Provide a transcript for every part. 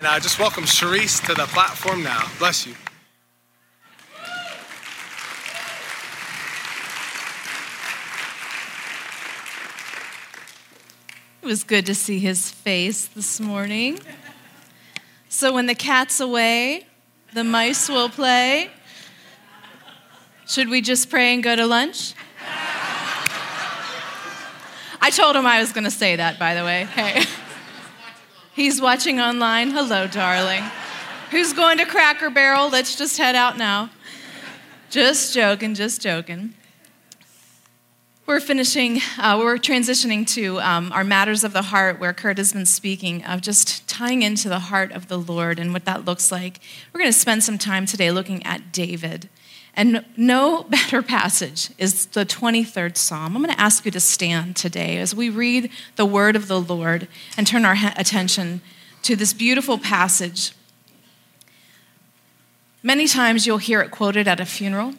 And I just welcome Sharice to the platform now. Bless you. It was good to see his face this morning. So, when the cat's away, the mice will play. Should we just pray and go to lunch? I told him I was going to say that, by the way. Hey. He's watching online. Hello, darling. Who's going to Cracker Barrel? Let's just head out now. Just joking, just joking. We're finishing, uh, we're transitioning to um, our Matters of the Heart, where Kurt has been speaking of just tying into the heart of the Lord and what that looks like. We're going to spend some time today looking at David. And no better passage is the 23rd Psalm. I'm going to ask you to stand today as we read the word of the Lord and turn our attention to this beautiful passage. Many times you'll hear it quoted at a funeral.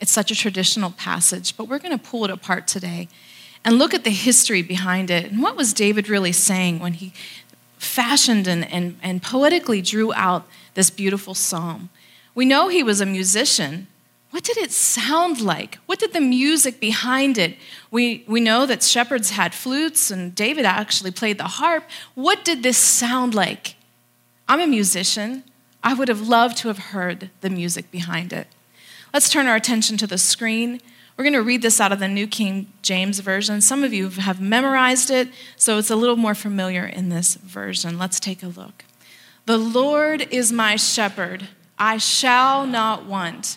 It's such a traditional passage, but we're going to pull it apart today and look at the history behind it and what was David really saying when he fashioned and, and, and poetically drew out this beautiful psalm. We know he was a musician. What did it sound like? What did the music behind it? We, we know that shepherds had flutes and David actually played the harp. What did this sound like? I'm a musician. I would have loved to have heard the music behind it. Let's turn our attention to the screen. We're going to read this out of the New King James Version. Some of you have memorized it, so it's a little more familiar in this version. Let's take a look. The Lord is my shepherd, I shall not want.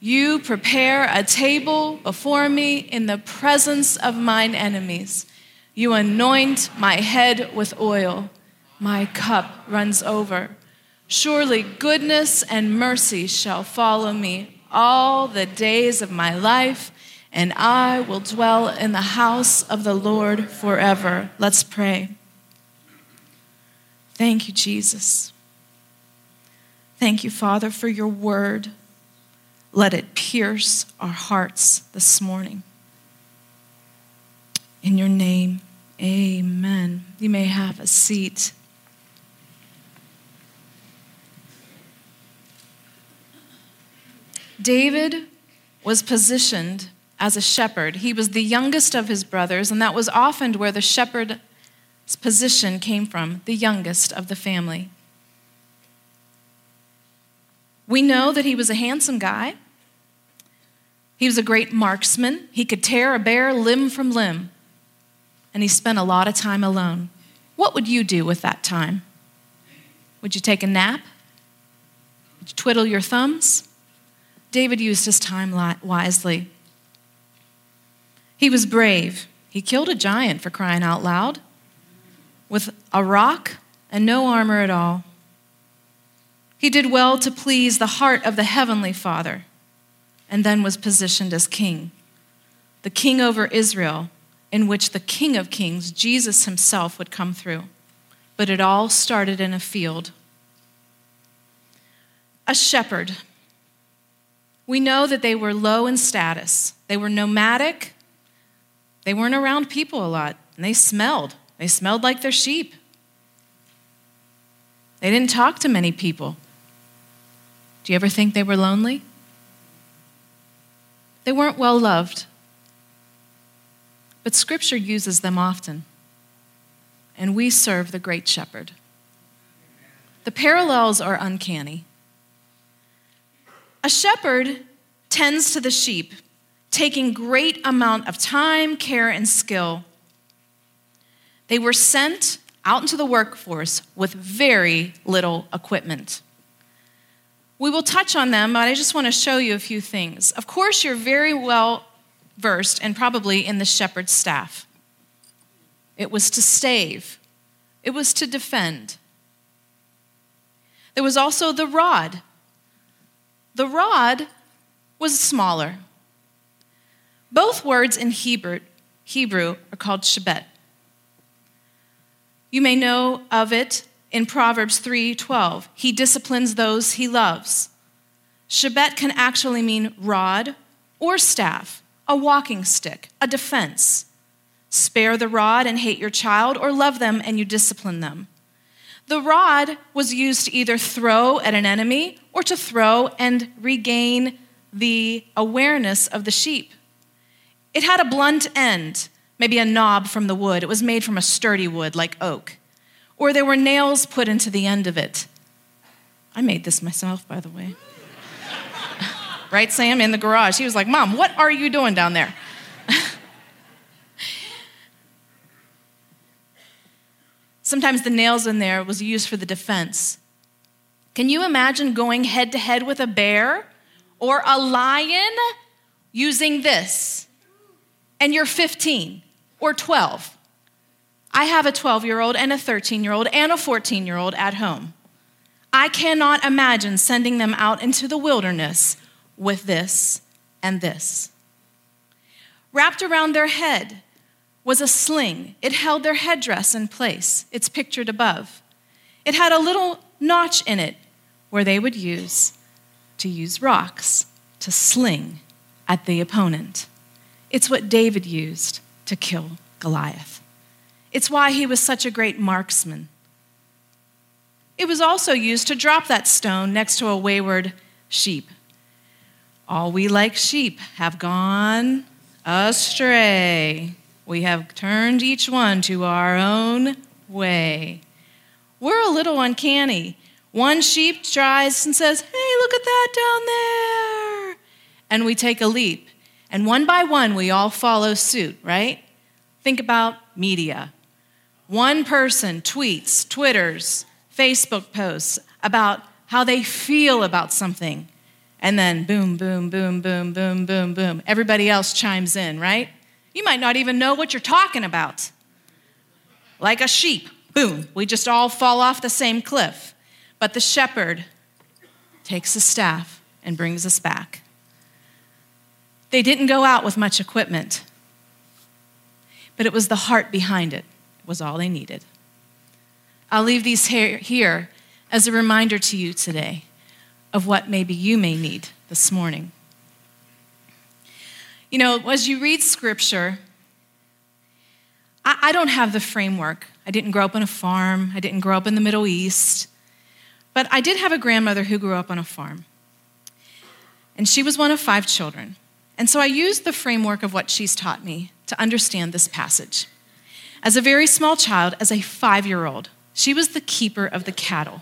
You prepare a table before me in the presence of mine enemies. You anoint my head with oil. My cup runs over. Surely goodness and mercy shall follow me all the days of my life and I will dwell in the house of the Lord forever. Let's pray. Thank you, Jesus. Thank you, Father, for your word. Let it pierce our hearts this morning. In your name, amen. You may have a seat. David was positioned as a shepherd. He was the youngest of his brothers, and that was often where the shepherd's position came from, the youngest of the family. We know that he was a handsome guy. He was a great marksman. He could tear a bear limb from limb. And he spent a lot of time alone. What would you do with that time? Would you take a nap? Would you twiddle your thumbs? David used his time wisely. He was brave. He killed a giant for crying out loud with a rock and no armor at all. He did well to please the heart of the Heavenly Father and then was positioned as king, the king over Israel, in which the King of Kings, Jesus himself, would come through. But it all started in a field. A shepherd. We know that they were low in status, they were nomadic, they weren't around people a lot, and they smelled. They smelled like their sheep. They didn't talk to many people. Do you ever think they were lonely? They weren't well loved. But Scripture uses them often. And we serve the Great Shepherd. The parallels are uncanny. A shepherd tends to the sheep taking great amount of time, care, and skill. They were sent out into the workforce with very little equipment. We will touch on them, but I just want to show you a few things. Of course, you're very well versed and probably in the shepherd's staff. It was to stave, it was to defend. There was also the rod. The rod was smaller. Both words in Hebrew, Hebrew are called shebet. You may know of it in Proverbs 3:12. He disciplines those he loves. Shebet can actually mean rod or staff, a walking stick, a defense. Spare the rod and hate your child, or love them and you discipline them. The rod was used to either throw at an enemy or to throw and regain the awareness of the sheep. It had a blunt end, maybe a knob from the wood. It was made from a sturdy wood like oak. Or there were nails put into the end of it. I made this myself, by the way. right, Sam, in the garage. He was like, Mom, what are you doing down there? Sometimes the nails in there was used for the defense. Can you imagine going head to head with a bear or a lion using this? And you're 15 or 12. I have a 12 year old and a 13 year old and a 14 year old at home. I cannot imagine sending them out into the wilderness with this and this. Wrapped around their head was a sling. It held their headdress in place. It's pictured above. It had a little notch in it where they would use to use rocks to sling at the opponent. It's what David used to kill Goliath. It's why he was such a great marksman. It was also used to drop that stone next to a wayward sheep. All we like sheep have gone astray. We have turned each one to our own way. We're a little uncanny. One sheep tries and says, Hey, look at that down there. And we take a leap. And one by one, we all follow suit, right? Think about media. One person tweets, twitters, Facebook posts about how they feel about something. And then boom, boom, boom, boom, boom, boom, boom. Everybody else chimes in, right? You might not even know what you're talking about. Like a sheep, boom, we just all fall off the same cliff. But the shepherd takes a staff and brings us back. They didn't go out with much equipment, but it was the heart behind it, was all they needed. I'll leave these here as a reminder to you today of what maybe you may need this morning. You know, as you read scripture, I, don't have the framework. I didn't grow up on a farm, I didn't grow up in the Middle East, but I did have a grandmother who grew up on a farm. And she was one of five children. And so I used the framework of what she's taught me to understand this passage. As a very small child, as a five year old, she was the keeper of the cattle.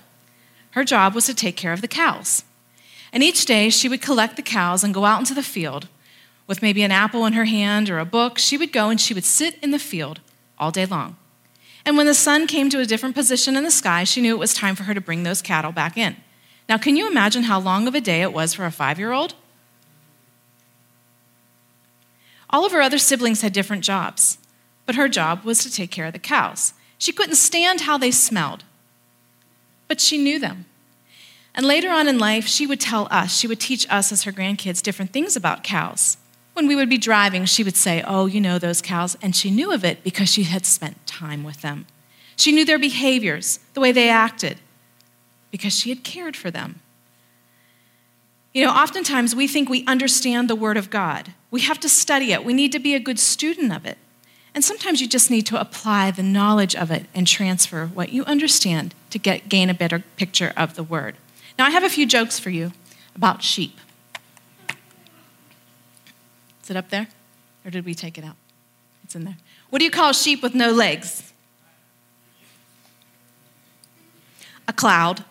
Her job was to take care of the cows. And each day she would collect the cows and go out into the field with maybe an apple in her hand or a book, she would go and she would sit in the field all day long. And when the sun came to a different position in the sky, she knew it was time for her to bring those cattle back in. Now, can you imagine how long of a day it was for a five year old? All of her other siblings had different jobs, but her job was to take care of the cows. She couldn't stand how they smelled, but she knew them. And later on in life, she would tell us, she would teach us as her grandkids different things about cows. When we would be driving, she would say, Oh, you know those cows. And she knew of it because she had spent time with them. She knew their behaviors, the way they acted, because she had cared for them. You know, oftentimes we think we understand the Word of God. We have to study it, we need to be a good student of it. And sometimes you just need to apply the knowledge of it and transfer what you understand to get, gain a better picture of the Word. Now, I have a few jokes for you about sheep. Is it up there? Or did we take it out? It's in there. What do you call a sheep with no legs? A cloud.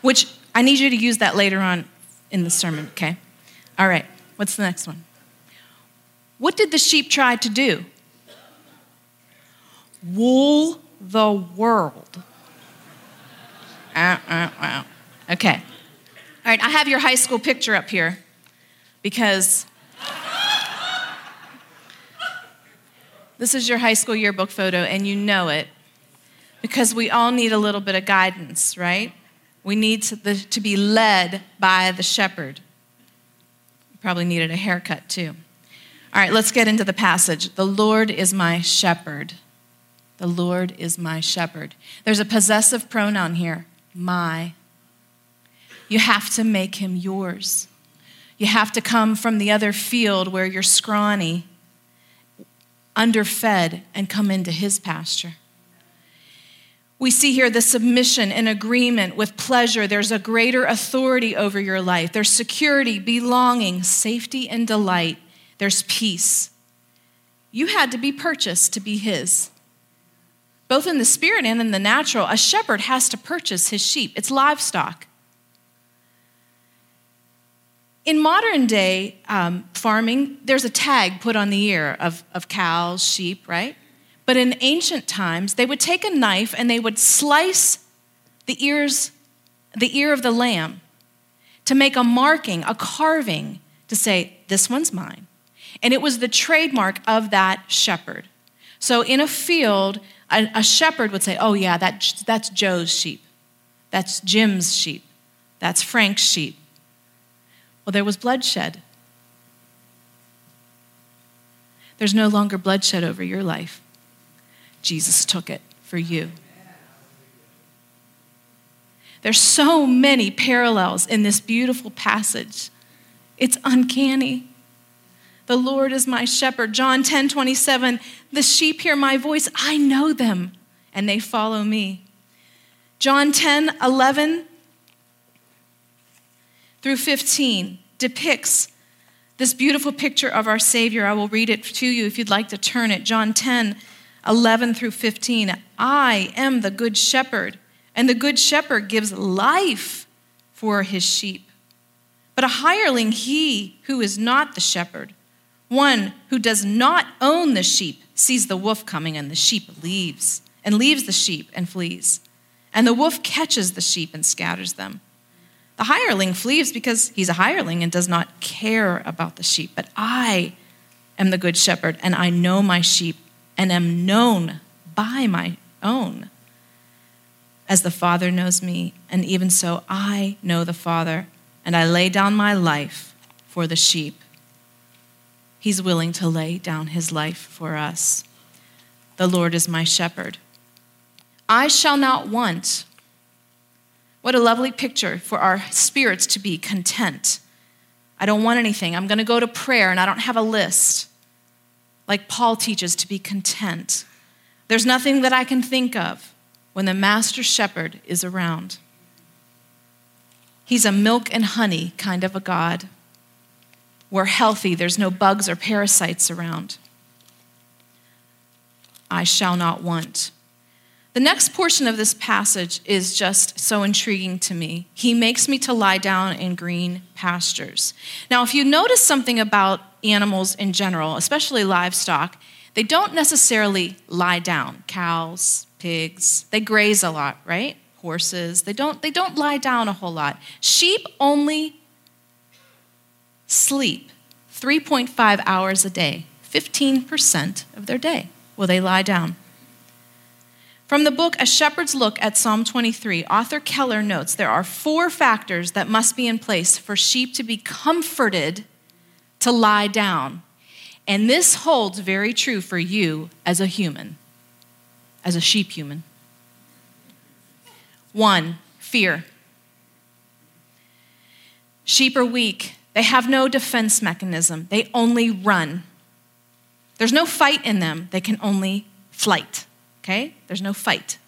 Which I need you to use that later on in the sermon, okay? All right, what's the next one? What did the sheep try to do? Wool the world. Okay. All right, I have your high school picture up here because this is your high school yearbook photo and you know it because we all need a little bit of guidance, right? We need to, the, to be led by the shepherd. You probably needed a haircut too. All right, let's get into the passage. The Lord is my shepherd. The Lord is my shepherd. There's a possessive pronoun here, my. You have to make him yours. You have to come from the other field where you're scrawny, underfed, and come into his pasture. We see here the submission and agreement with pleasure. There's a greater authority over your life. There's security, belonging, safety, and delight. There's peace. You had to be purchased to be his. Both in the spirit and in the natural, a shepherd has to purchase his sheep, it's livestock. In modern day um, farming, there's a tag put on the ear of, of cows, sheep, right? But in ancient times, they would take a knife and they would slice the ears, the ear of the lamb to make a marking, a carving to say, This one's mine. And it was the trademark of that shepherd. So in a field, a, a shepherd would say, Oh, yeah, that, that's Joe's sheep. That's Jim's sheep. That's Frank's sheep. Well, there was bloodshed. There's no longer bloodshed over your life. Jesus took it for you. There's so many parallels in this beautiful passage. It's uncanny. The Lord is my shepherd. John 10 27, the sheep hear my voice. I know them, and they follow me. John 10 11 through 15 depicts this beautiful picture of our Savior. I will read it to you if you'd like to turn it. John 10 11 through 15. I am the good shepherd, and the good shepherd gives life for his sheep. But a hireling, he who is not the shepherd, one who does not own the sheep, sees the wolf coming, and the sheep leaves, and leaves the sheep and flees. And the wolf catches the sheep and scatters them. The hireling flees because he's a hireling and does not care about the sheep. But I am the good shepherd, and I know my sheep and am known by my own. As the Father knows me, and even so I know the Father, and I lay down my life for the sheep. He's willing to lay down his life for us. The Lord is my shepherd. I shall not want. What a lovely picture for our spirits to be content. I don't want anything. I'm going to go to prayer and I don't have a list like Paul teaches, to be content. There's nothing that I can think of when the master shepherd is around. He's a milk and honey kind of a God. We're healthy, there's no bugs or parasites around. I shall not want. The next portion of this passage is just so intriguing to me. He makes me to lie down in green pastures. Now, if you notice something about animals in general, especially livestock, they don't necessarily lie down. Cows, pigs, they graze a lot, right? Horses, they don't, they don't lie down a whole lot. Sheep only sleep 3.5 hours a day, 15% of their day will they lie down. From the book A Shepherd's Look at Psalm 23, author Keller notes there are four factors that must be in place for sheep to be comforted to lie down. And this holds very true for you as a human, as a sheep human. One, fear. Sheep are weak. They have no defense mechanism. They only run. There's no fight in them. They can only flight okay? There's no fight.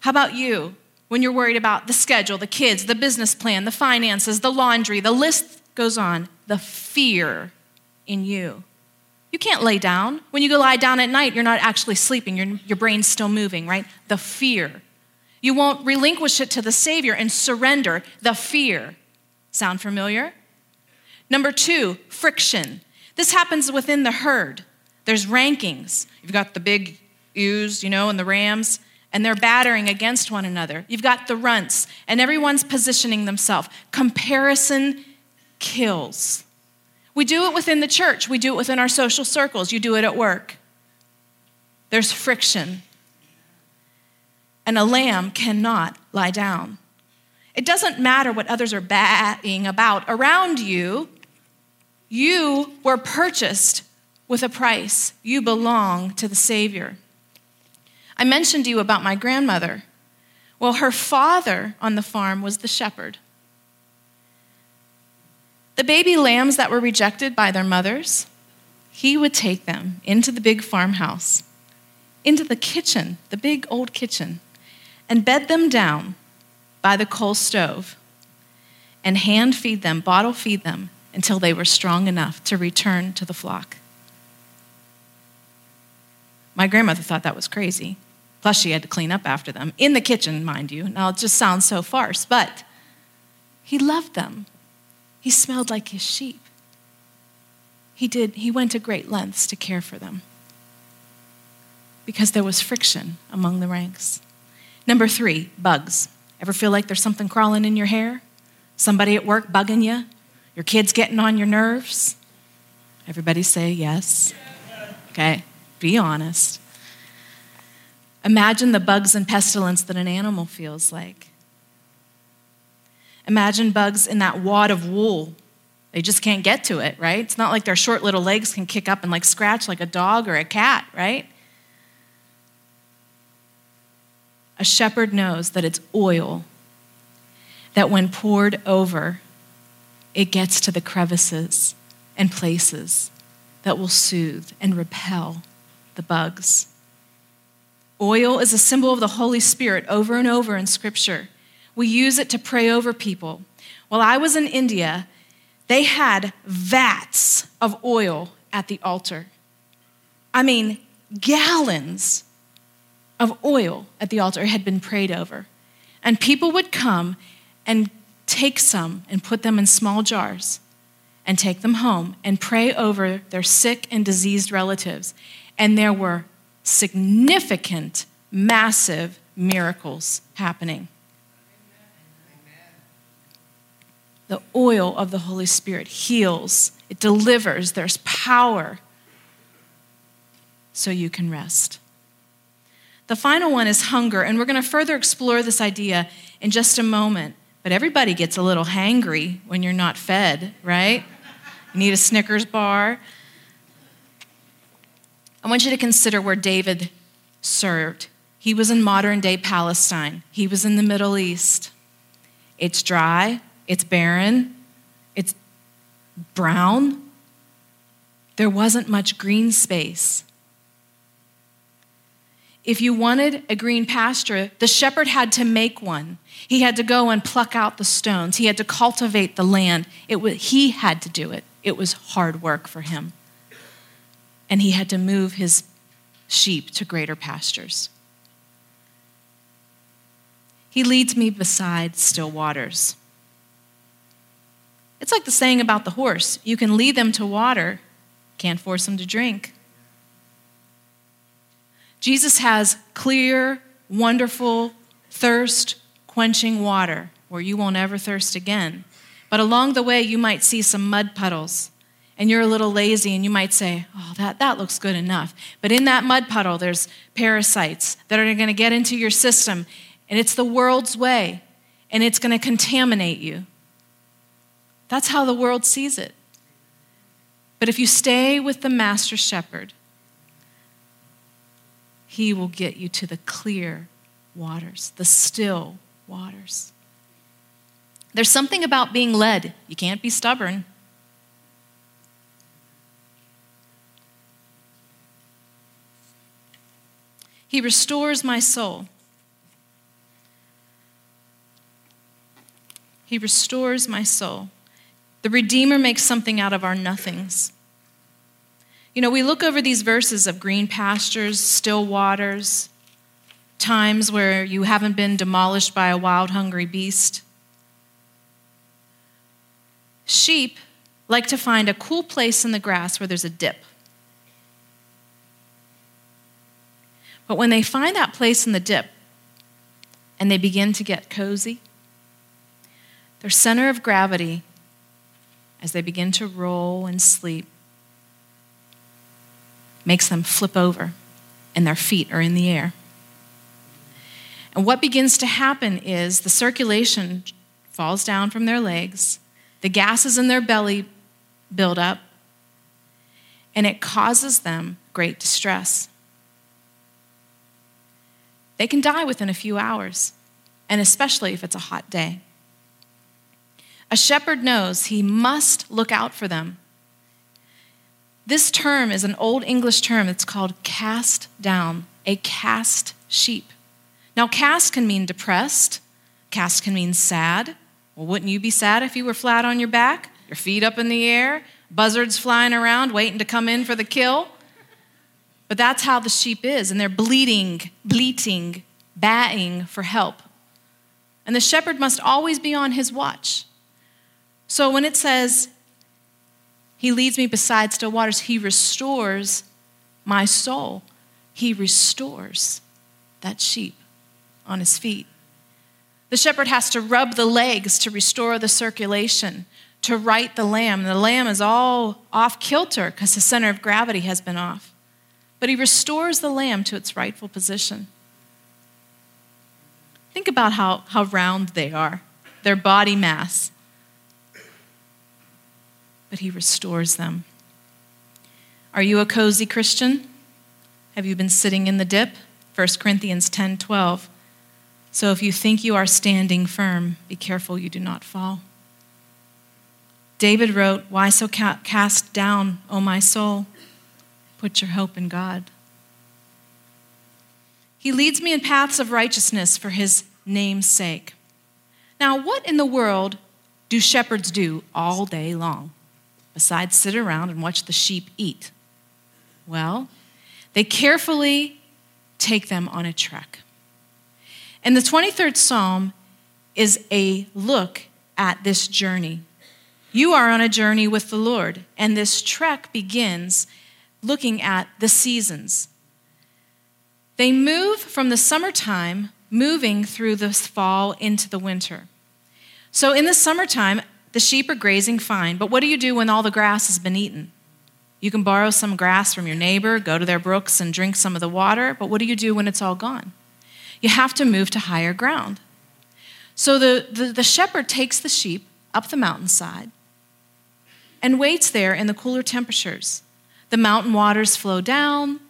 How about you when you're worried about the schedule, the kids, the business plan, the finances, the laundry, the list goes on, the fear in you. You can't lay down. When you go lie down at night, you're not actually sleeping, your, your brain's still moving, right? The fear. You won't relinquish it to the Savior and surrender the fear. Sound familiar? Number two, friction. This happens within the herd. There's rankings. You've got the big ewes, you know, and the rams, and they're battering against one another. You've got the runts, and everyone's positioning themselves. Comparison kills. We do it within the church, we do it within our social circles, you do it at work. There's friction. And a lamb cannot lie down. It doesn't matter what others are batting about around you. You were purchased with a price. You belong to the Savior. I mentioned to you about my grandmother. Well, her father on the farm was the shepherd. The baby lambs that were rejected by their mothers, he would take them into the big farmhouse, into the kitchen, the big old kitchen, and bed them down by the coal stove and hand feed them, bottle feed them until they were strong enough to return to the flock. My grandmother thought that was crazy. Plus, she had to clean up after them in the kitchen, mind you. Now, it just sounds so farce, but he loved them. He smelled like his sheep. He did, he went to great lengths to care for them because there was friction among the ranks. Number three, bugs. Ever feel like there's something crawling in your hair? Somebody at work bugging you? Your kids getting on your nerves? Everybody say yes. Okay, be honest. Imagine the bugs and pestilence that an animal feels like. Imagine bugs in that wad of wool. They just can't get to it, right? It's not like their short little legs can kick up and like scratch like a dog or a cat, right? A shepherd knows that it's oil that when poured over, it gets to the crevices and places that will soothe and repel the bugs. Oil is a symbol of the Holy Spirit over and over in Scripture. We use it to pray over people. While I was in India, they had vats of oil at the altar. I mean, gallons of oil at the altar had been prayed over. And people would come and take some and put them in small jars and take them home and pray over their sick and diseased relatives. And there were significant, massive miracles happening. The oil of the Holy Spirit heals, it delivers, there's power so you can rest. The final one is hunger, and we're going to further explore this idea in just a moment. But everybody gets a little hangry when you're not fed, right? You need a Snickers bar. I want you to consider where David served. He was in modern day Palestine, he was in the Middle East. It's dry, it's barren, it's brown. There wasn't much green space. If you wanted a green pasture, the shepherd had to make one. He had to go and pluck out the stones. He had to cultivate the land. It was, he had to do it. It was hard work for him and he had to move his sheep to greater pastures. He leads me beside still waters. It's like the saying about the horse you can lead them to water, can't force them to drink. Jesus has clear, wonderful, thirst quenching water where you won't ever thirst again. But along the way, you might see some mud puddles and you're a little lazy and you might say, oh, that, that looks good enough. But in that mud puddle, there's parasites that are going to get into your system, and it's the world's way, and it's going to contaminate you. That's how the world sees it. But if you stay with the Master Shepherd, he will get you to the clear waters, the still waters. There's something about being led. You can't be stubborn. He restores my soul. He restores my soul. The Redeemer makes something out of our nothings. You know, we look over these verses of green pastures, still waters, times where you haven't been demolished by a wild, hungry beast. Sheep like to find a cool place in the grass where there's a dip. But when they find that place in the dip and they begin to get cozy, their center of gravity, as they begin to roll and sleep, makes them flip over and their feet are in the air. And what begins to happen is the circulation falls down from their legs, the gases in their belly build up, and it causes them great distress. They can die within a few hours, and especially if it's a hot day. A shepherd knows he must look out for them. This term is an old English term. It's called cast down, a cast sheep. Now, cast can mean depressed, cast can mean sad. Well, wouldn't you be sad if you were flat on your back, your feet up in the air, buzzards flying around waiting to come in for the kill? But that's how the sheep is, and they're bleating, bleating, baying for help. And the shepherd must always be on his watch. So when it says, He leads me beside still waters, He restores my soul. He restores that sheep on his feet. The shepherd has to rub the legs to restore the circulation, to right the lamb. The lamb is all off kilter because the center of gravity has been off. But he restores the lamb to its rightful position. Think about how, how round they are, their body mass. But he restores them. Are you a cozy Christian? Have you been sitting in the dip? 1 Corinthians 10 12. So if you think you are standing firm, be careful you do not fall. David wrote, Why so cast down, O my soul? Put your hope in God. He leads me in paths of righteousness for his name's sake. Now, what in the world do shepherds do all day long besides sit around and watch the sheep eat? Well, they carefully take them on a trek. And the 23rd Psalm is a look at this journey. You are on a journey with the Lord, and this trek begins looking at the seasons. They move from the summertime, moving through the fall into the winter. So in the summertime, the sheep are grazing fine, but what do you do when all the grass has been eaten? You can borrow some grass from your neighbor, go to their brooks and drink some of the water, but what do you do when it's all gone? you have to move to higher ground. So the, the, the, shepherd takes the sheep up the mountainside and waits there in the cooler temperatures. The mountain waters flow down,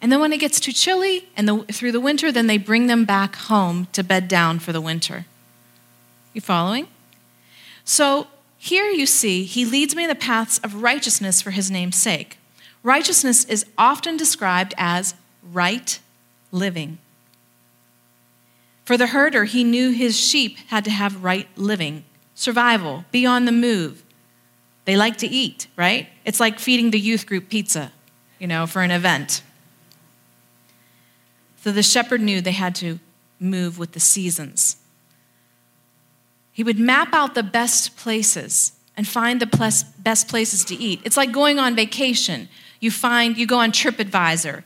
and then when it gets too chilly and the, through the winter, then they bring them back home to bed down for the winter. You following? So here you see, he leads me in the paths of righteousness for his name's sake. Righteousness is often described as right living. For the herder, he knew his sheep had to have right living, survival, be on the move. They like to eat, right? It's like feeding the youth group pizza, you know, for an event. So the shepherd knew they had to move with the seasons. He would map out the best places and find the best places to eat. It's like going on vacation. You find, you go on TripAdvisor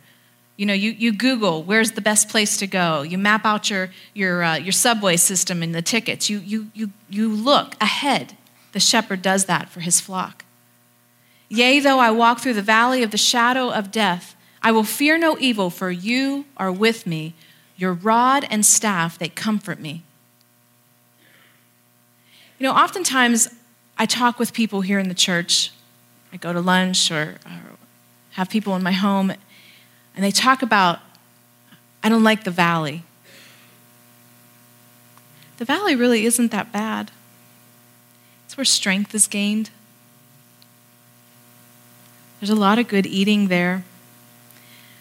you know, you, you Google where's the best place to go. You map out your, your, uh, your subway system and the tickets. You, you, you, you look ahead. The shepherd does that for his flock. Yea, though I walk through the valley of the shadow of death, I will fear no evil, for you are with me. Your rod and staff, they comfort me. You know, oftentimes I talk with people here in the church. I go to lunch or, or have people in my home, and they talk about, I don't like the valley. The valley really isn't that bad. It's where strength is gained. There's a lot of good eating there.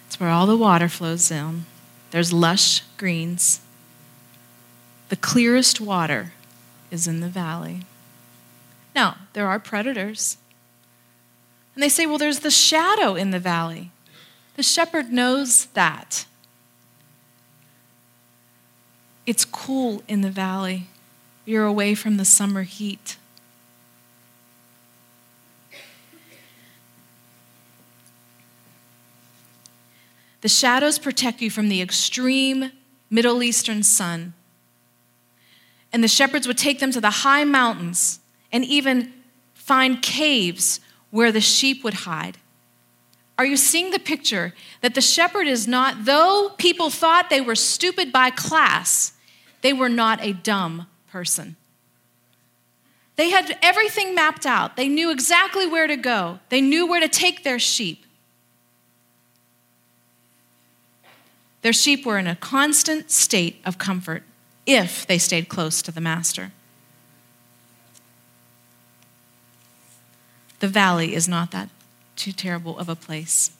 It's where all the water flows down. There's lush greens. The clearest water is in the valley. Now, there are predators. And they say, well, there's the shadow in the valley. The shepherd knows that. It's cool in the valley. You're away from the summer heat. The shadows protect you from the extreme Middle Eastern sun. And the shepherds would take them to the high mountains and even find caves where the sheep would hide. Are you seeing the picture that the shepherd is not, though people thought they were stupid by class, they were not a dumb person. They had everything mapped out. They knew exactly where to go, they knew where to take their sheep. Their sheep were in a constant state of comfort if they stayed close to the master. The valley is not that too terrible of a place.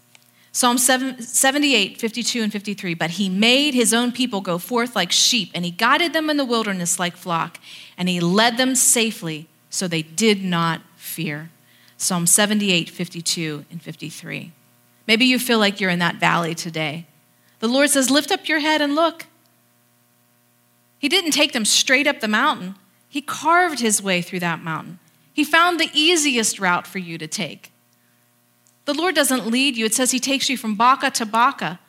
Psalm 78, 52, and 53. But he made his own people go forth like sheep, and he guided them in the wilderness like flock, and he led them safely, so they did not fear. Psalm 78, 52, and 53. Maybe you feel like you're in that valley today. The Lord says, Lift up your head and look. He didn't take them straight up the mountain, He carved His way through that mountain. He found the easiest route for you to take. The Lord doesn't lead you, it says He takes you from Baca to Baca.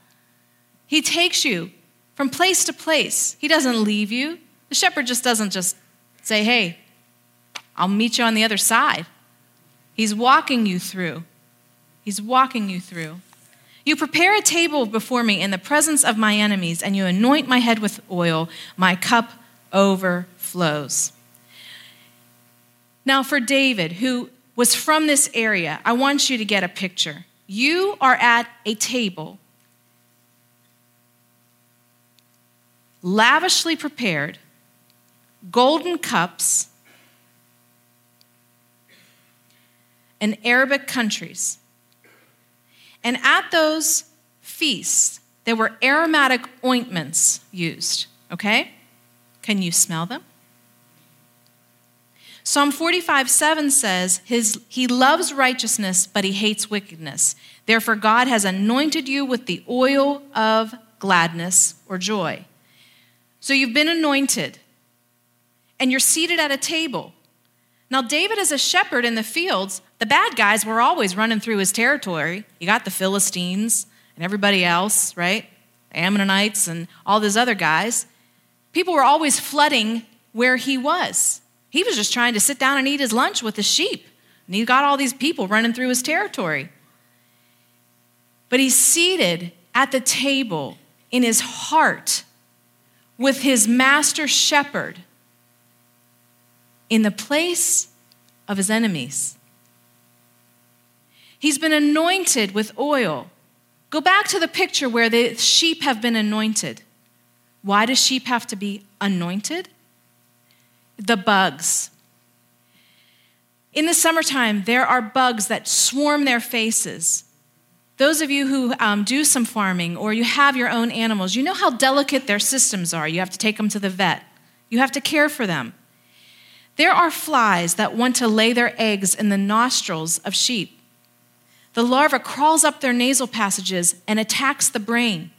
He takes you from place to place. He doesn't leave you. The shepherd just doesn't just say, Hey, I'll meet you on the other side. He's walking you through. He's walking you through. You prepare a table before me in the presence of my enemies, and you anoint my head with oil. My cup overflows. Now, for David, who was from this area, I want you to get a picture. You are at a table, lavishly prepared, golden cups, in Arabic countries. And at those feasts, there were aromatic ointments used, okay? Can you smell them? Psalm 45 7 says, his, He loves righteousness, but he hates wickedness. Therefore, God has anointed you with the oil of gladness or joy. So you've been anointed, and you're seated at a table. Now, David, as a shepherd in the fields, the bad guys were always running through his territory. You got the Philistines and everybody else, right? Ammonites and all those other guys. People were always flooding where he was. He was just trying to sit down and eat his lunch with the sheep. And he got all these people running through his territory. But he's seated at the table in his heart with his master shepherd in the place of his enemies. He's been anointed with oil. Go back to the picture where the sheep have been anointed. Why do sheep have to be anointed? the bugs. In the summertime, there are bugs that swarm their faces. Those of you who um, do some farming or you have your own animals, you know how delicate their systems are. You have to take them to the vet, you have to care for them. There are flies that want to lay their eggs in the nostrils of sheep. The larva crawls up their nasal passages and attacks the brain,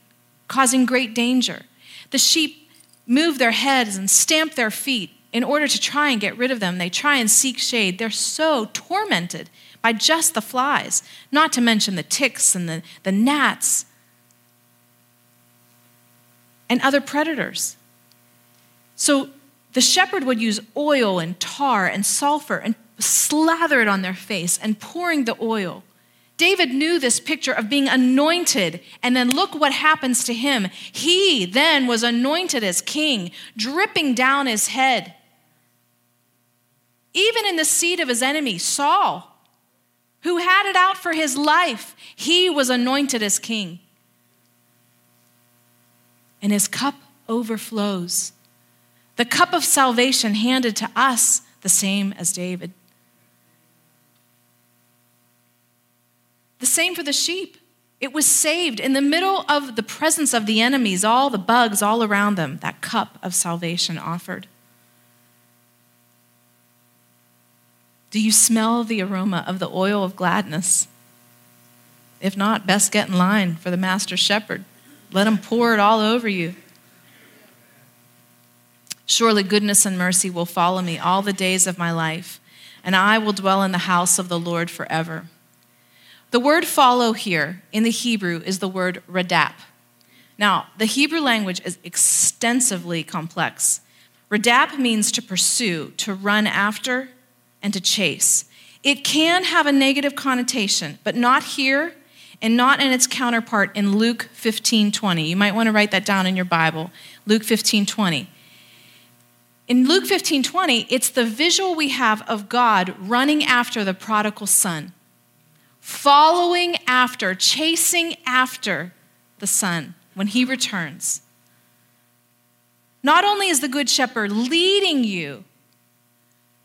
causing great danger. The sheep move their heads and stamp their feet in order to try and get rid of them, they try and seek shade. They're so tormented by just the flies, not to mention the ticks and the, the gnats and other predators. So the shepherd would use oil and tar and sulfur and slather it on their face and pouring the oil. David knew this picture of being anointed, and then look what happens to him. He then was anointed as king, dripping down his head even in the seat of his enemy, Saul, who had it out for his life, he was anointed as king. And his cup overflows. The cup of salvation handed to us, the same as David. The same for the sheep. It was saved in the middle of the presence of the enemies, all the bugs all around them, that cup of salvation offered. Do you smell the aroma of the oil of gladness? If not, best get in line for the master shepherd. Let him pour it all over you. Surely goodness and mercy will follow me all the days of my life, and I will dwell in the house of the Lord forever. The word follow here in the Hebrew is the word radap. Now, the Hebrew language is extensively complex. Radap means to pursue, to run after, and to chase. It can have a negative connotation, but not here and not in its counterpart in Luke 15:20. You might want to write that down in your Bible. Luke 15:20. In Luke 15 20, it's the visual we have of God running after the prodigal son, following after, chasing after the son when he returns. Not only is the good shepherd leading you,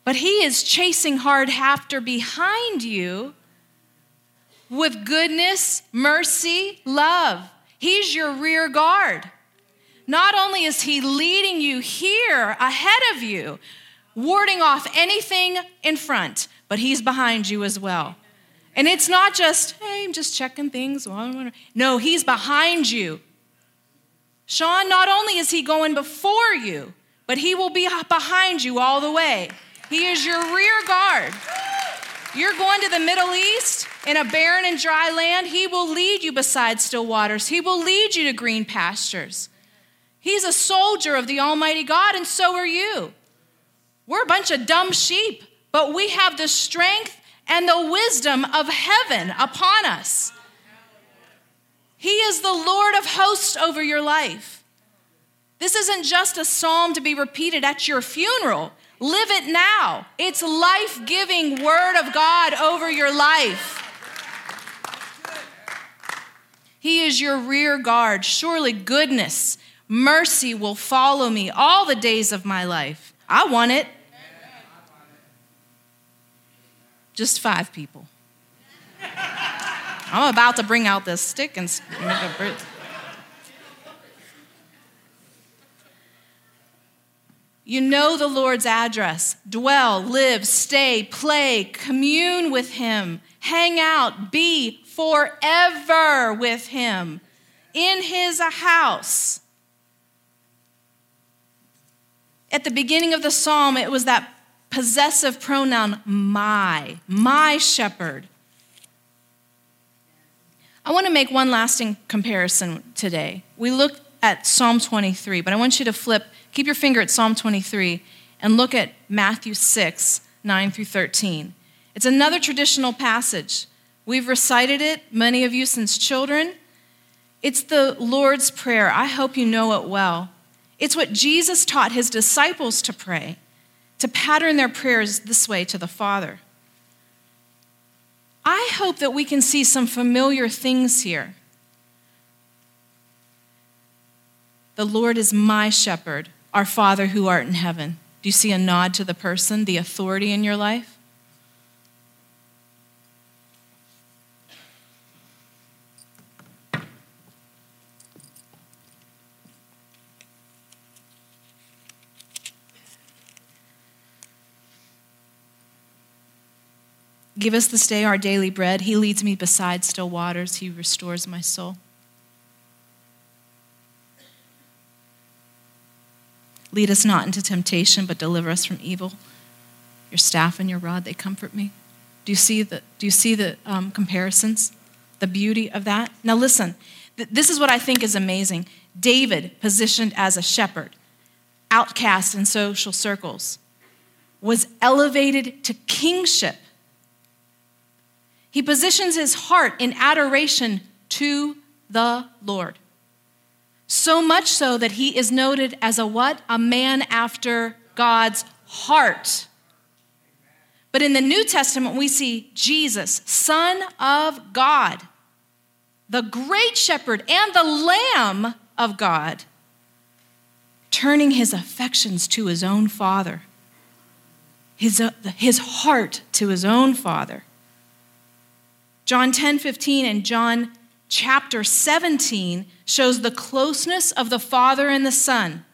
but he is chasing hard after behind you with goodness, mercy, love. He's your rear guard. Not only is he leading you here ahead of you, warding off anything in front, but he's behind you as well. And it's not just, hey, I'm just checking things. No, he's behind you. Sean, not only is he going before you, but he will be behind you all the way. He is your rear guard. You're going to the Middle East in a barren and dry land, he will lead you beside still waters. He will lead you to green pastures. He's a soldier of the Almighty God, and so are you. We're a bunch of dumb sheep, but we have the strength and the wisdom of heaven upon us. He is the Lord of hosts over your life. This isn't just a psalm to be repeated at your funeral. Live it now. It's life giving word of God over your life. He is your rear guard. Surely goodness, mercy will follow me all the days of my life. I want it. Just five people. I'm about to bring out this stick and make a bridge. You know the Lord's address. Dwell, live, stay, play, commune with Him, hang out, be forever with Him in His house. At the beginning of the psalm, it was that possessive pronoun, my, my shepherd. I want to make one lasting comparison today. We look at Psalm 23, but I want you to flip, keep your finger at Psalm 23, and look at Matthew 6, 9 through 13. It's another traditional passage. We've recited it, many of you, since children. It's the Lord's Prayer. I hope you know it well. It's what Jesus taught his disciples to pray, to pattern their prayers this way to the Father. I hope that we can see some familiar things here. The Lord is my shepherd, our Father who art in heaven. Do you see a nod to the person, the authority in your life? Give us this day our daily bread. He leads me beside still waters. He restores my soul. Lead us not into temptation, but deliver us from evil. Your staff and your rod, they comfort me. Do you see the, do you see the um, comparisons? The beauty of that? Now, listen, th- this is what I think is amazing. David, positioned as a shepherd, outcast in social circles, was elevated to kingship he positions his heart in adoration to the Lord. So much so that he is noted as a what? A man after God's heart. But in the New Testament, we see Jesus, Son of God, the great shepherd and the Lamb of God, turning his affections to his own Father, his, uh, his heart to his own Father. John 10 15 and John chapter 17 shows the closeness of the Father and the Son,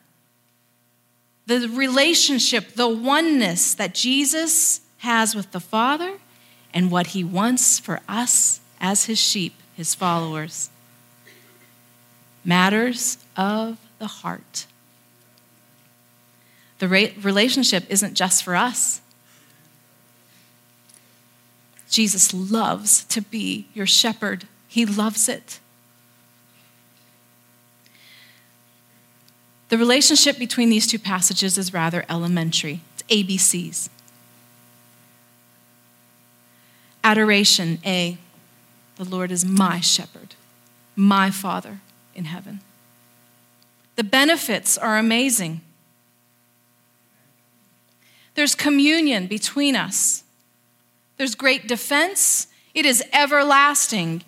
the relationship, the oneness that Jesus has with the Father, and what he wants for us as his sheep, his followers. Matters of the heart. The relationship isn't just for us. Jesus loves to be your shepherd, He loves it. The relationship between these two passages is rather elementary. It's ABCs. Adoration, A. The Lord is my shepherd, my Father in heaven. The benefits are amazing. There's communion between us. There's great defense. It is everlasting.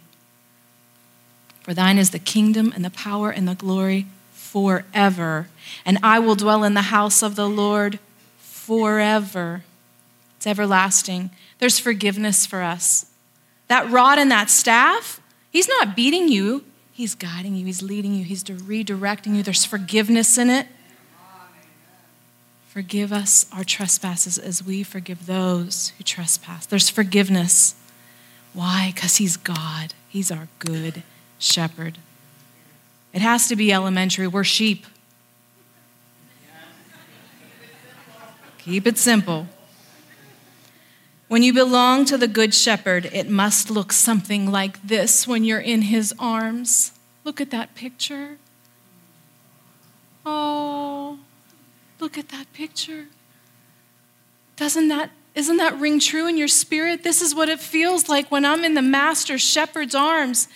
For thine is the kingdom and the power and the glory forever. And I will dwell in the house of the Lord forever. It's everlasting. There's forgiveness for us. That rod and that staff, he's not beating you, he's guiding you, he's leading you, he's redirecting you. There's forgiveness in it. Forgive us our trespasses as we forgive those who trespass. There's forgiveness. Why? Because He's God, He's our good shepherd. It has to be elementary. We're sheep. Keep it simple. When you belong to the Good Shepherd, it must look something like this when you're in his arms. Look at that picture. Oh, Look at that picture. Doesn't that isn't that ring true in your spirit? This is what it feels like when I'm in the master shepherd's arms.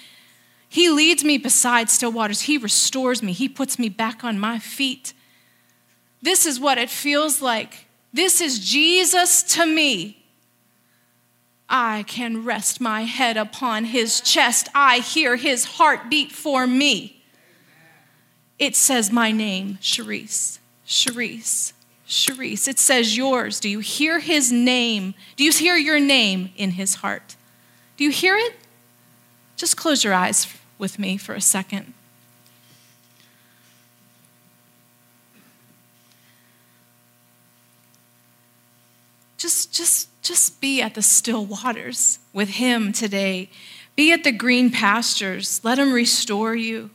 He leads me beside still waters. He restores me. He puts me back on my feet. This is what it feels like. This is Jesus to me. I can rest my head upon his chest. I hear his heartbeat for me. It says my name, Charisse. Charisse, Charisse. It says yours. Do you hear his name? Do you hear your name in his heart? Do you hear it? Just close your eyes with me for a second. Just, just, just be at the still waters with him today. Be at the green pastures. Let him restore you.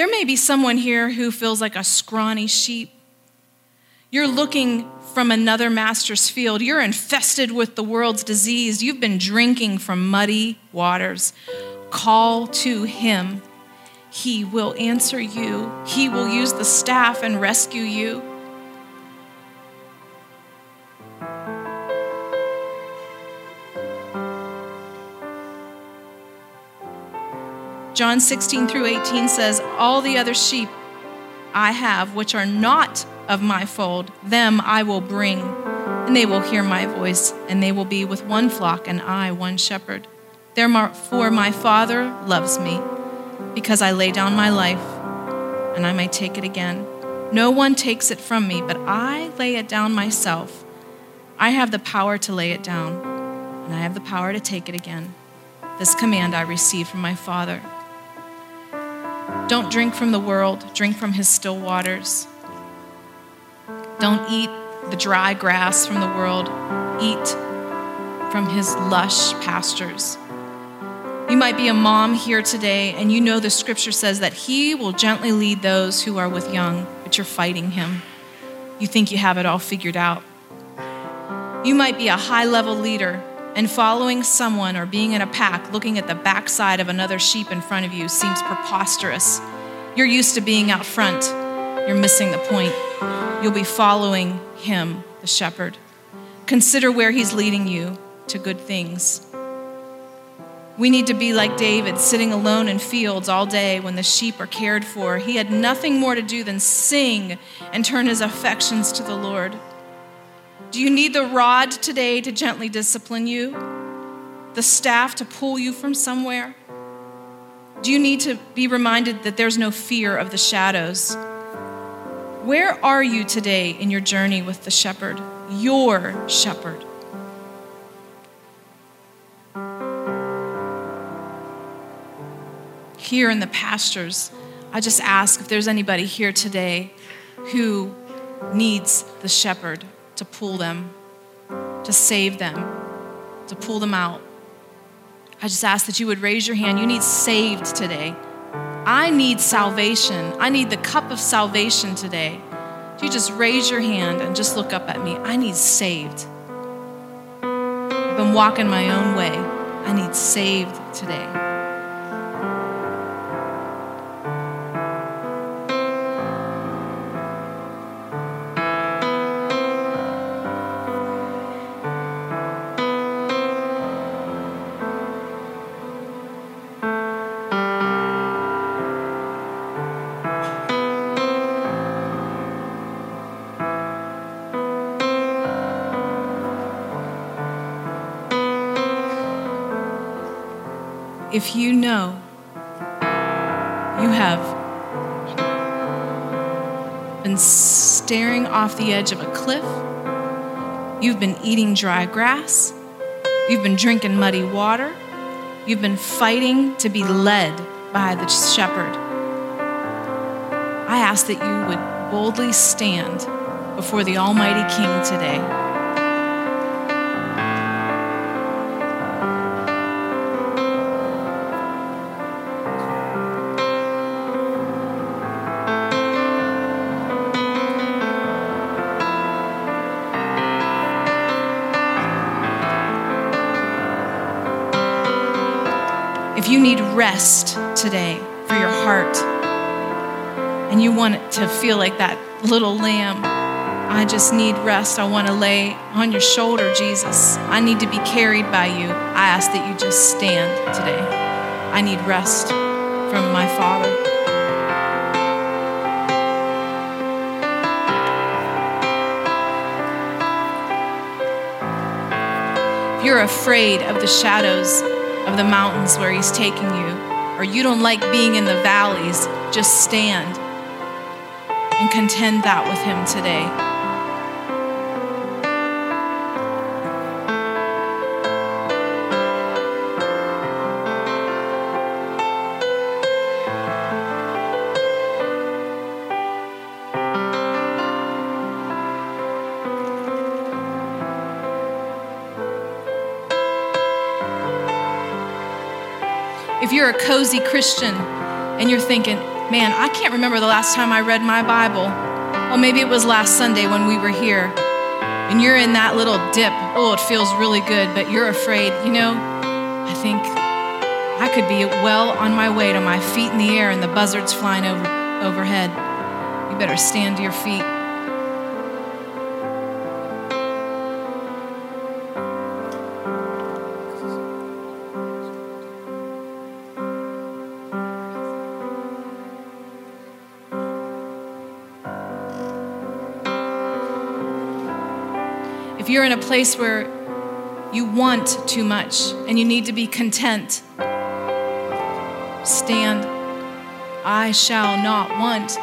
There may be someone here who feels like a scrawny sheep. You're looking from another master's field. You're infested with the world's disease. You've been drinking from muddy waters. Call to him. He will answer you. He will use the staff and rescue you. John 16 through 18 says, All the other sheep I have, which are not of my fold, them I will bring, and they will hear my voice, and they will be with one flock, and I one shepherd. Therefore, my Father loves me, because I lay down my life, and I may take it again. No one takes it from me, but I lay it down myself. I have the power to lay it down, and I have the power to take it again. This command I received from my Father. Don't drink from the world, drink from his still waters. Don't eat the dry grass from the world, eat from his lush pastures. You might be a mom here today, and you know the scripture says that he will gently lead those who are with young, but you're fighting him. You think you have it all figured out. You might be a high level leader, and following someone or being in a pack looking at the backside of another sheep in front of you seems preposterous. You're used to being out front. You're missing the point. You'll be following him, the shepherd. Consider where he's leading you to good things. We need to be like David, sitting alone in fields all day when the sheep are cared for. He had nothing more to do than sing and turn his affections to the Lord. Do you need the rod today to gently discipline you? The staff to pull you from somewhere? Do you need to be reminded that there's no fear of the shadows? Where are you today in your journey with the shepherd, your shepherd? Here in the pastures, I just ask if there's anybody here today who needs the shepherd to pull them, to save them, to pull them out. I just ask that you would raise your hand. You need saved today. I need salvation. I need the cup of salvation today. You just raise your hand and just look up at me? I need saved. I've been walking my own way. I need saved today. If you know you have been staring off the edge of a cliff, you've been eating dry grass, you've been drinking muddy water, you've been fighting to be led by the shepherd, I ask that you would boldly stand before the Almighty King today. Rest today for your heart and you want it to feel like that little lamb, I just need rest. I want to lay on your shoulder, Jesus. I need to be carried by you. I ask that you just stand today. I need rest from my Father. If you're afraid of the shadows of the mountains where He's taking you, or you don't like being in the valleys, just stand and contend that with Him today. You're a cozy Christian and you're thinking, man, I can't remember the last time I read my Bible. Well, maybe it was last Sunday when we were here. And you're in that little dip. Oh, it feels really good, but you're afraid. You know, I think I could be well on my way to my feet in the air and the buzzards flying over, overhead. You better stand to your feet. You're in a place where you want too much and you need to be content, stand. I shall not want.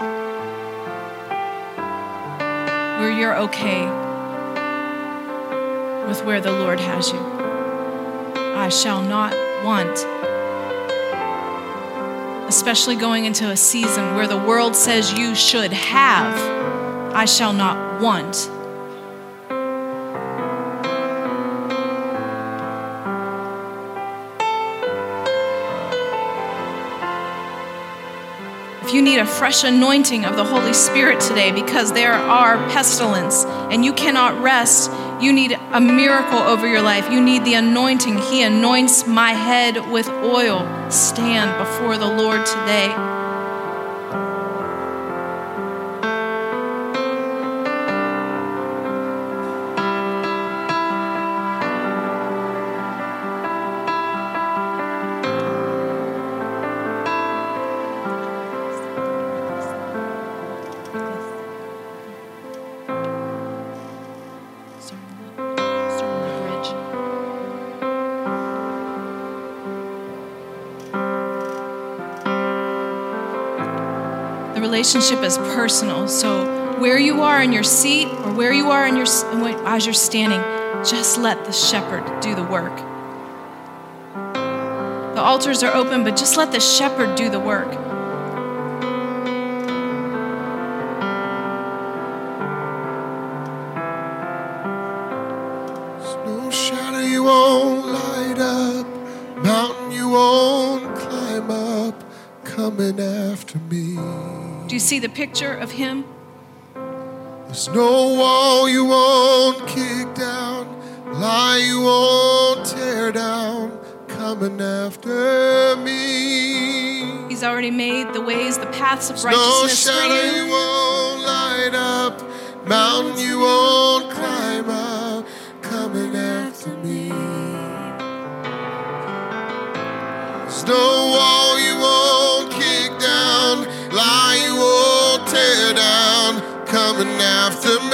Where you're okay with where the Lord has you. I shall not want. Especially going into a season where the world says you should have. I shall not want. You need a fresh anointing of the Holy Spirit today because there are pestilence and you cannot rest, you need a miracle over your life. You need the anointing. He anoints my head with oil. Stand before the Lord today. Relationship is personal. So where you are in your seat or where you are in your as you're standing, just let the shepherd do the work. The altars are open, but just let the shepherd do the work. See the picture of him? There's no wall you won't kick down, lie you won't tear down, coming after me. He's already made the ways, the paths of No righteousness for shadow you. you won't light up, mountain you won't after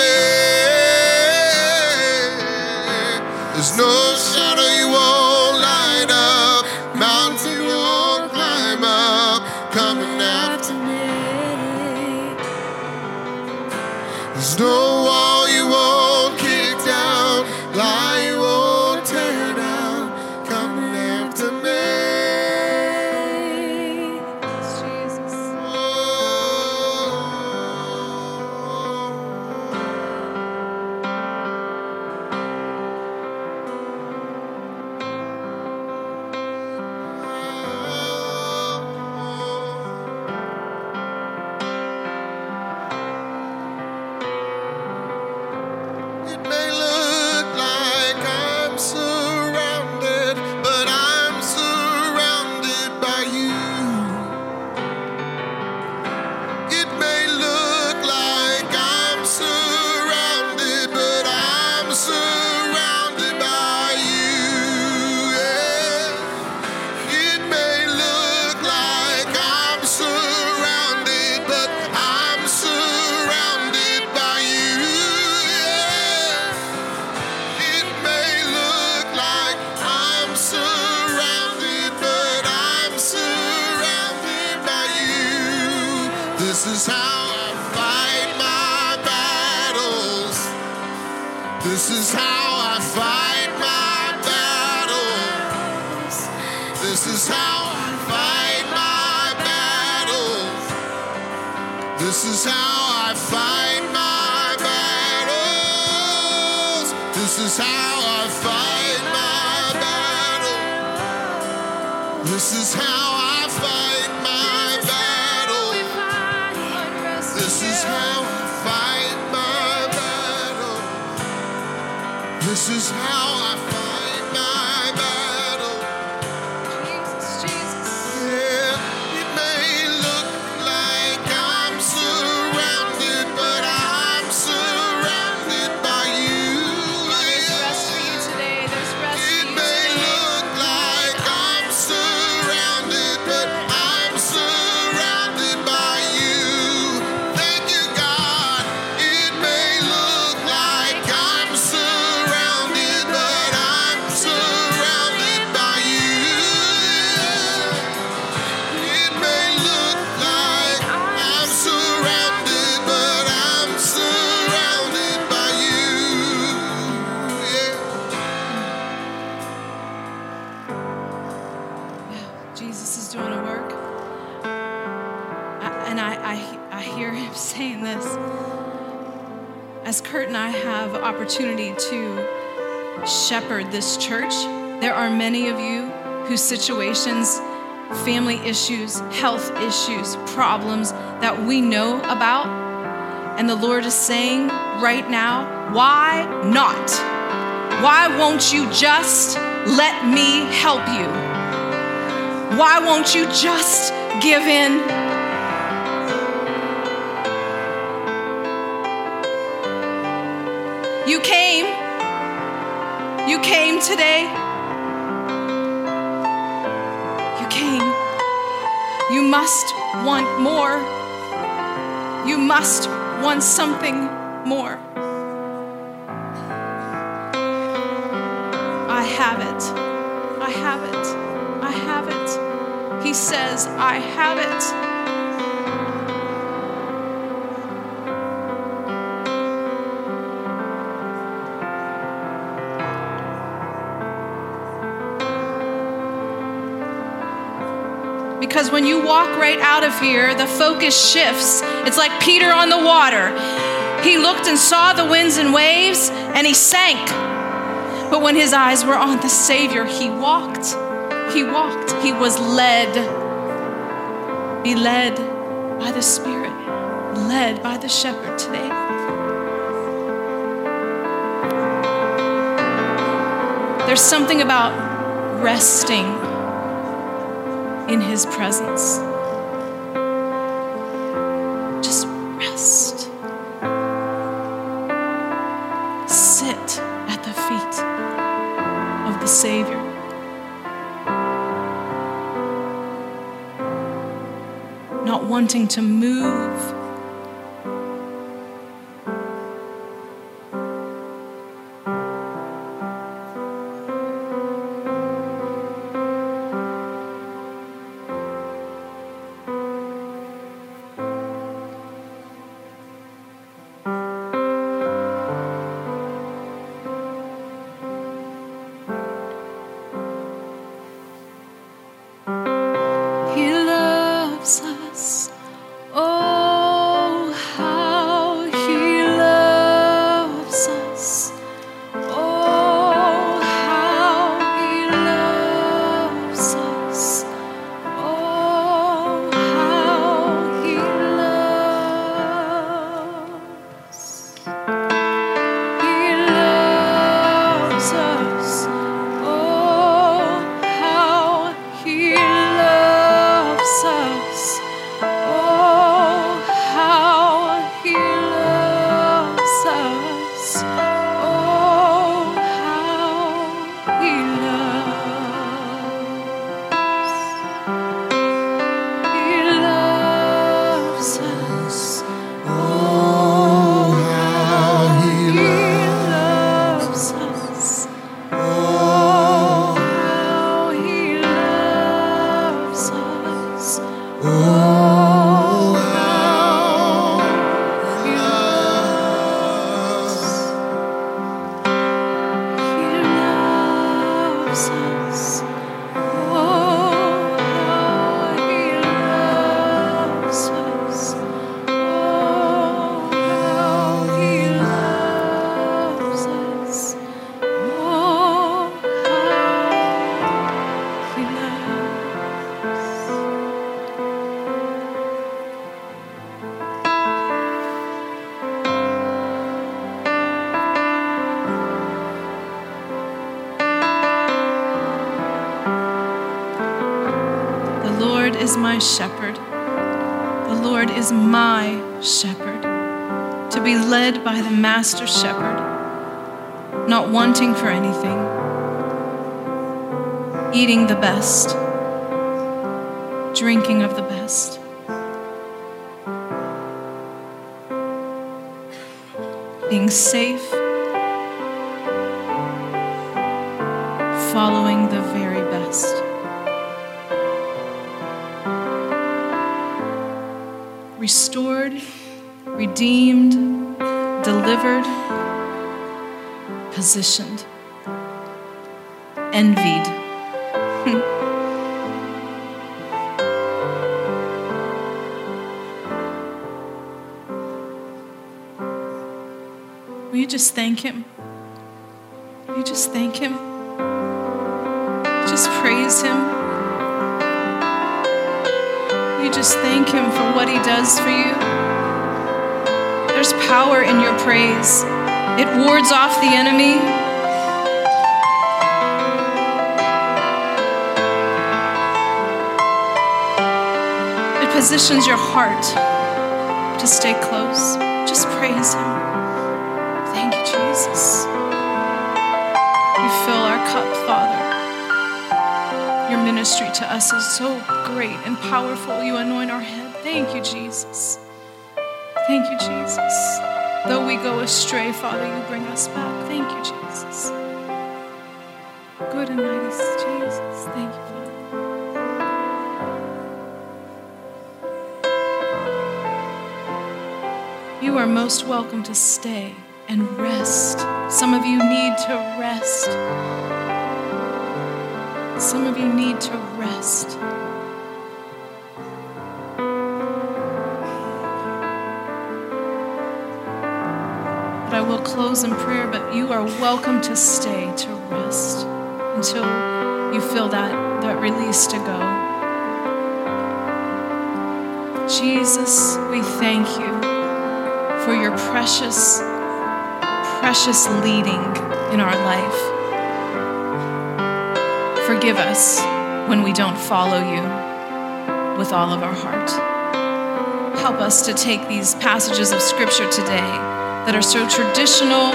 this church, there are many of you whose situations, family issues, health issues, problems that we know about. And the Lord is saying right now, why not? Why won't you just let me help you? Why won't you just give in? You came. Today. You came. You must want more. You must want something more. I have it. I have it. I have it. He says, I have it. Because when you walk right out of here, the focus shifts. It's like Peter on the water. He looked and saw the winds and waves, and he sank. But when his eyes were on the Savior, he walked. He walked. He was led. Be led by the Spirit, led by the shepherd today. There's something about resting in his presence. Just rest. Sit at the feet of the Savior. Not wanting to move. Master shepherd, not wanting for anything, eating the best, drinking of the best. Being safe, following the very best. Restored, redeemed, delivered, positioned, envied. Will you just thank Him? Will you just thank Him? Just praise Him. You just thank Him for what He does for you? There's power in your praise, it wards off the enemy. It positions your heart to stay close. Just praise Him. Thank you, Jesus. You fill our cup, Father. Your ministry to us is so great and powerful. You anoint our head. Thank you, Jesus. Thank you, Jesus. Though we go astray, Father, you bring us back. Thank you, Jesus. Good and mighty Jesus. Thank you, Father. You are most welcome to stay and rest. Some of you need to rest. Some of you need to rest. I will close in prayer, but you are welcome to stay to rest until you feel that, that release to go. Jesus, we thank you for your precious, precious leading in our life. Forgive us when we don't follow you with all of our heart. Help us to take these passages of Scripture today that are so traditional.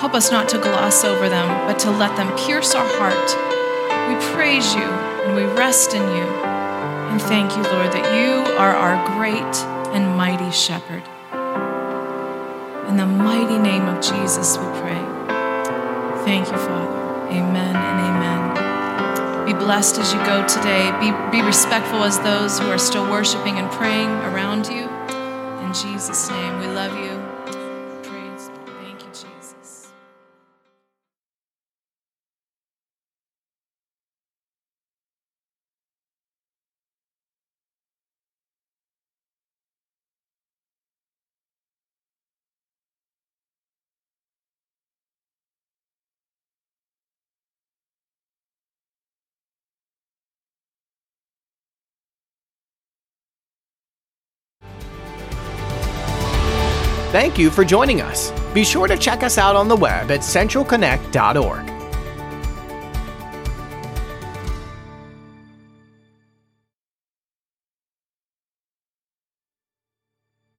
Help us not to gloss over them, but to let them pierce our heart. We praise you and we rest in you. And thank you, Lord, that you are our great and mighty shepherd. In the mighty name of Jesus, we pray. Thank you, Father. Amen and amen. Be blessed as you go today. Be, be respectful as those who are still worshiping and praying around you. In Jesus' name, we love you. Thank you for joining us. Be sure to check us out on the web at centralconnect.org.